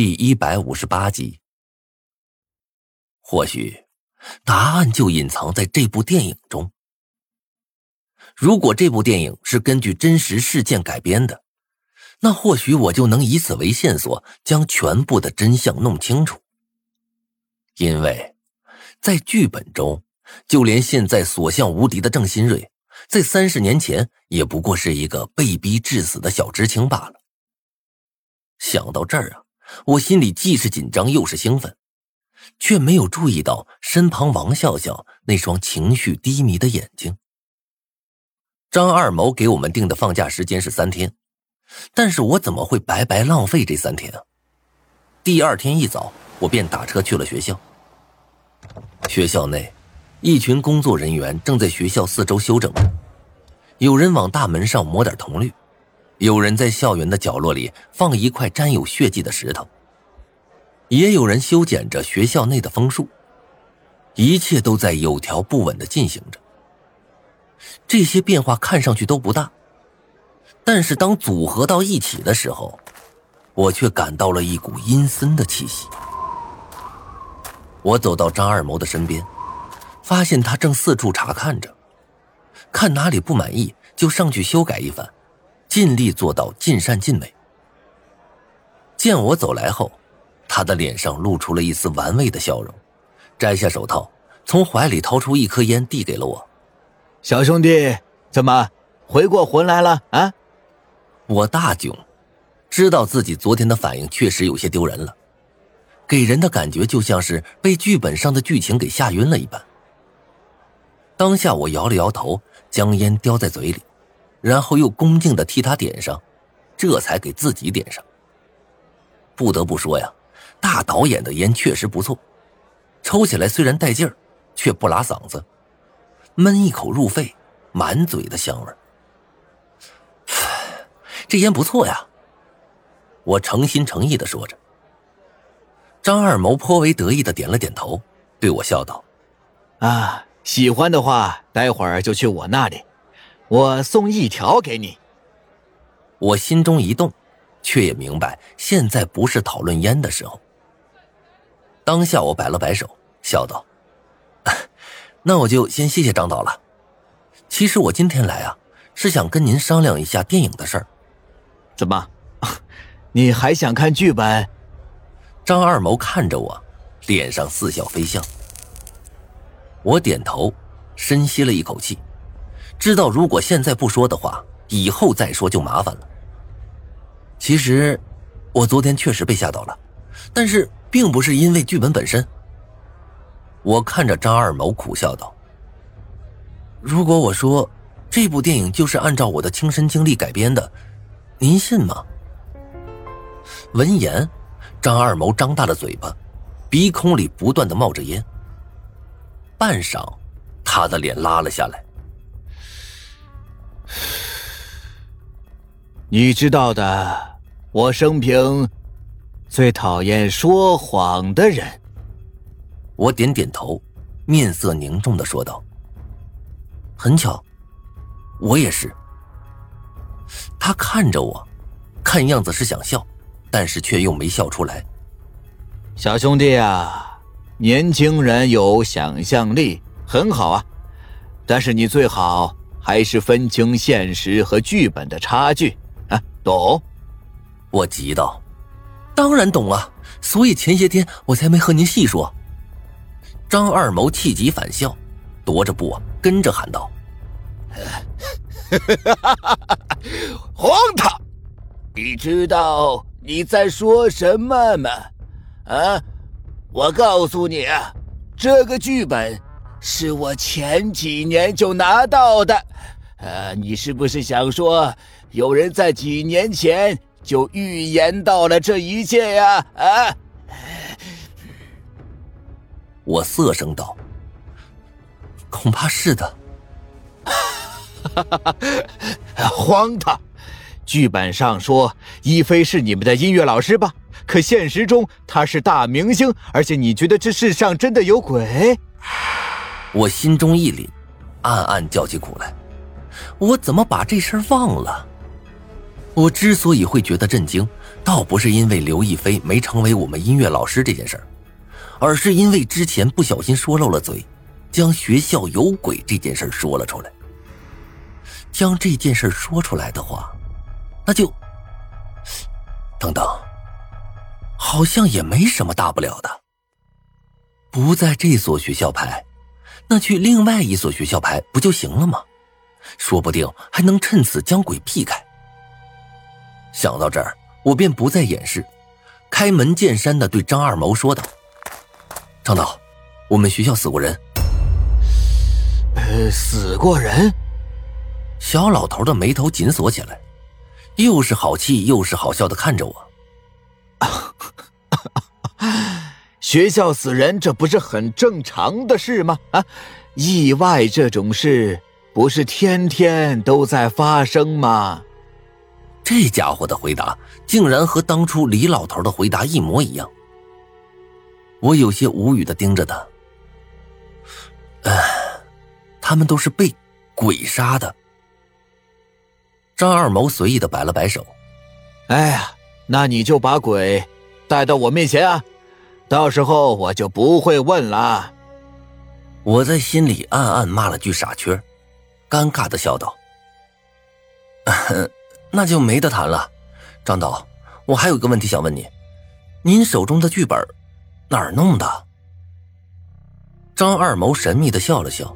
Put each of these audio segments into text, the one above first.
第一百五十八集。或许，答案就隐藏在这部电影中。如果这部电影是根据真实事件改编的，那或许我就能以此为线索，将全部的真相弄清楚。因为，在剧本中，就连现在所向无敌的郑新瑞，在三十年前也不过是一个被逼致死的小知青罢了。想到这儿啊。我心里既是紧张又是兴奋，却没有注意到身旁王笑笑那双情绪低迷的眼睛。张二毛给我们定的放假时间是三天，但是我怎么会白白浪费这三天啊？第二天一早，我便打车去了学校。学校内，一群工作人员正在学校四周修整，有人往大门上抹点铜绿。有人在校园的角落里放一块沾有血迹的石头，也有人修剪着学校内的枫树，一切都在有条不紊的进行着。这些变化看上去都不大，但是当组合到一起的时候，我却感到了一股阴森的气息。我走到张二谋的身边，发现他正四处查看着，看哪里不满意就上去修改一番。尽力做到尽善尽美。见我走来后，他的脸上露出了一丝玩味的笑容，摘下手套，从怀里掏出一颗烟，递给了我。小兄弟，怎么回过魂来了啊？我大窘，知道自己昨天的反应确实有些丢人了，给人的感觉就像是被剧本上的剧情给吓晕了一般。当下我摇了摇头，将烟叼在嘴里。然后又恭敬的替他点上，这才给自己点上。不得不说呀，大导演的烟确实不错，抽起来虽然带劲儿，却不拉嗓子，闷一口入肺，满嘴的香味这烟不错呀，我诚心诚意的说着。张二谋颇为得意的点了点头，对我笑道：“啊，喜欢的话，待会儿就去我那里。”我送一条给你。我心中一动，却也明白现在不是讨论烟的时候。当下我摆了摆手，笑道：“那我就先谢谢张导了。其实我今天来啊，是想跟您商量一下电影的事儿。怎么，你还想看剧本？”张二谋看着我，脸上似笑非笑。我点头，深吸了一口气。知道如果现在不说的话，以后再说就麻烦了。其实，我昨天确实被吓到了，但是并不是因为剧本本身。我看着张二谋苦笑道：“如果我说这部电影就是按照我的亲身经历改编的，您信吗？”闻言，张二谋张大了嘴巴，鼻孔里不断的冒着烟。半晌，他的脸拉了下来。你知道的，我生平最讨厌说谎的人。我点点头，面色凝重的说道：“很巧，我也是。”他看着我，看样子是想笑，但是却又没笑出来。小兄弟啊，年轻人有想象力很好啊，但是你最好还是分清现实和剧本的差距啊。懂，我急道：“当然懂了，所以前些天我才没和您细说。”张二谋气急反笑，踱着步跟着喊道：“ 荒唐！你知道你在说什么吗？啊，我告诉你啊，这个剧本是我前几年就拿到的。呃，你是不是想说？”有人在几年前就预言到了这一切呀！啊！我色声道：“恐怕是的。”荒唐！剧本上说一菲是你们的音乐老师吧？可现实中他是大明星，而且你觉得这世上真的有鬼？我心中一凛，暗暗叫起苦来。我怎么把这事儿忘了？我之所以会觉得震惊，倒不是因为刘亦菲没成为我们音乐老师这件事儿，而是因为之前不小心说漏了嘴，将学校有鬼这件事说了出来。将这件事说出来的话，那就等等，好像也没什么大不了的。不在这所学校拍，那去另外一所学校拍不就行了吗？说不定还能趁此将鬼避开。想到这儿，我便不再掩饰，开门见山的对张二毛说道：“张导，我们学校死过人。”“呃，死过人？”小老头的眉头紧锁起来，又是好气又是好笑的看着我。学校死人，这不是很正常的事吗？啊，意外这种事不是天天都在发生吗？这家伙的回答竟然和当初李老头的回答一模一样。我有些无语的盯着他。哎，他们都是被鬼杀的。张二毛随意的摆了摆手：“哎呀，那你就把鬼带到我面前啊，到时候我就不会问了。”我在心里暗暗骂了句傻缺，尴尬的笑道：“ 那就没得谈了。”张导，我还有个问题想问你，您手中的剧本哪儿弄的？张二谋神秘的笑了笑：“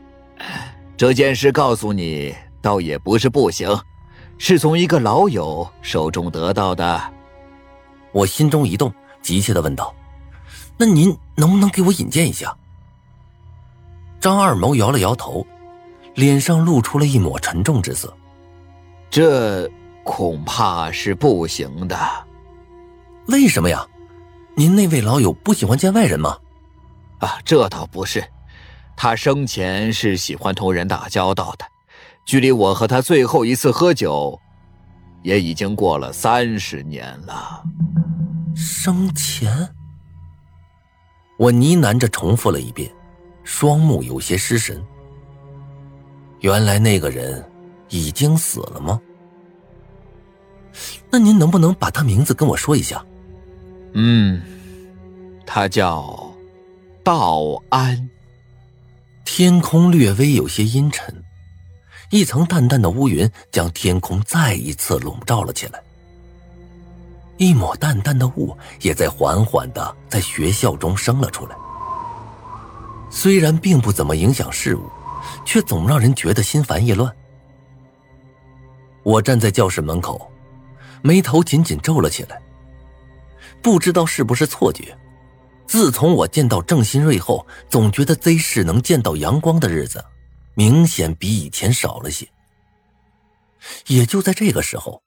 这件事告诉你。”倒也不是不行，是从一个老友手中得到的。我心中一动，急切的问道：“那您能不能给我引荐一下？”张二谋摇了摇头，脸上露出了一抹沉重之色：“这恐怕是不行的。”“为什么呀？您那位老友不喜欢见外人吗？”“啊，这倒不是，他生前是喜欢同人打交道的。”距离我和他最后一次喝酒，也已经过了三十年了。生前，我呢喃着重复了一遍，双目有些失神。原来那个人已经死了吗？那您能不能把他名字跟我说一下？嗯，他叫道安。天空略微有些阴沉。一层淡淡的乌云将天空再一次笼罩了起来，一抹淡淡的雾也在缓缓的在学校中升了出来。虽然并不怎么影响事物，却总让人觉得心烦意乱。我站在教室门口，眉头紧紧皱了起来。不知道是不是错觉，自从我见到郑新瑞后，总觉得 Z 市能见到阳光的日子。明显比以前少了些。也就在这个时候，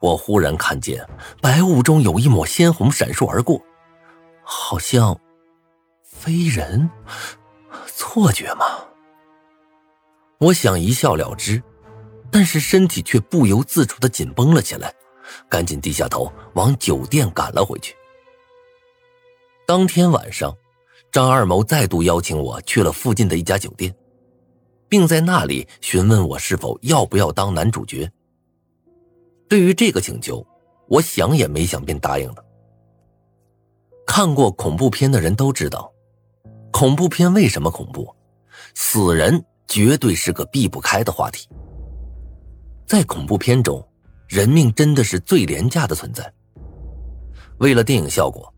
我忽然看见白雾中有一抹鲜红闪烁而过，好像飞人？错觉吗？我想一笑了之，但是身体却不由自主的紧绷了起来，赶紧低下头往酒店赶了回去。当天晚上，张二谋再度邀请我去了附近的一家酒店。并在那里询问我是否要不要当男主角。对于这个请求，我想也没想便答应了。看过恐怖片的人都知道，恐怖片为什么恐怖？死人绝对是个避不开的话题。在恐怖片中，人命真的是最廉价的存在。为了电影效果，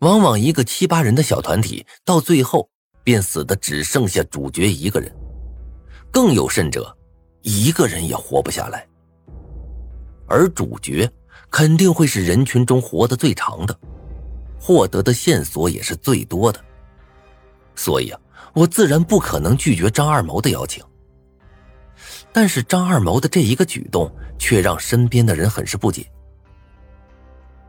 往往一个七八人的小团体，到最后便死的只剩下主角一个人。更有甚者，一个人也活不下来。而主角肯定会是人群中活得最长的，获得的线索也是最多的。所以啊，我自然不可能拒绝张二毛的邀请。但是张二毛的这一个举动，却让身边的人很是不解。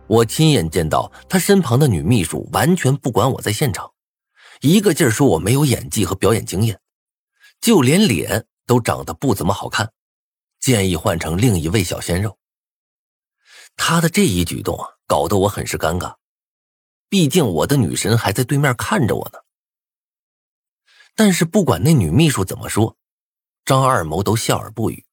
我亲眼见到他身旁的女秘书完全不管我在现场，一个劲儿说我没有演技和表演经验。就连脸都长得不怎么好看，建议换成另一位小鲜肉。他的这一举动啊，搞得我很是尴尬，毕竟我的女神还在对面看着我呢。但是不管那女秘书怎么说，张二谋都笑而不语，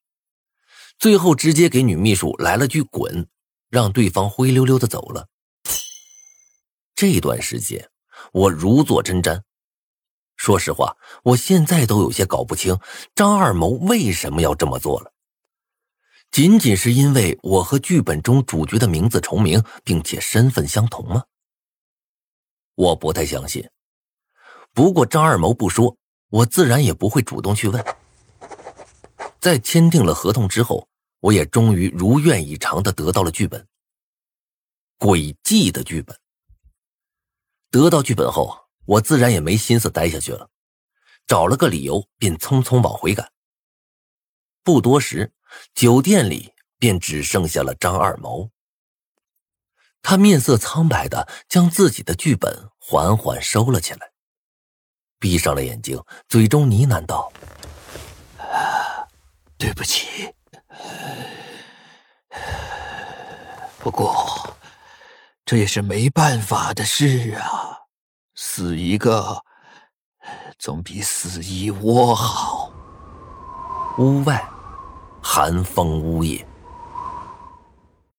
最后直接给女秘书来了句“滚”，让对方灰溜溜的走了。这段时间，我如坐针毡。说实话，我现在都有些搞不清张二谋为什么要这么做了。仅仅是因为我和剧本中主角的名字重名，并且身份相同吗？我不太相信。不过张二谋不说，我自然也不会主动去问。在签订了合同之后，我也终于如愿以偿的得到了剧本。诡计的剧本。得到剧本后。我自然也没心思待下去了，找了个理由，便匆匆往回赶。不多时，酒店里便只剩下了张二毛。他面色苍白的将自己的剧本缓缓收了起来，闭上了眼睛，嘴中呢喃道：“对不起，不过这也是没办法的事啊。”死一个，总比死一窝好。屋外，寒风呜咽。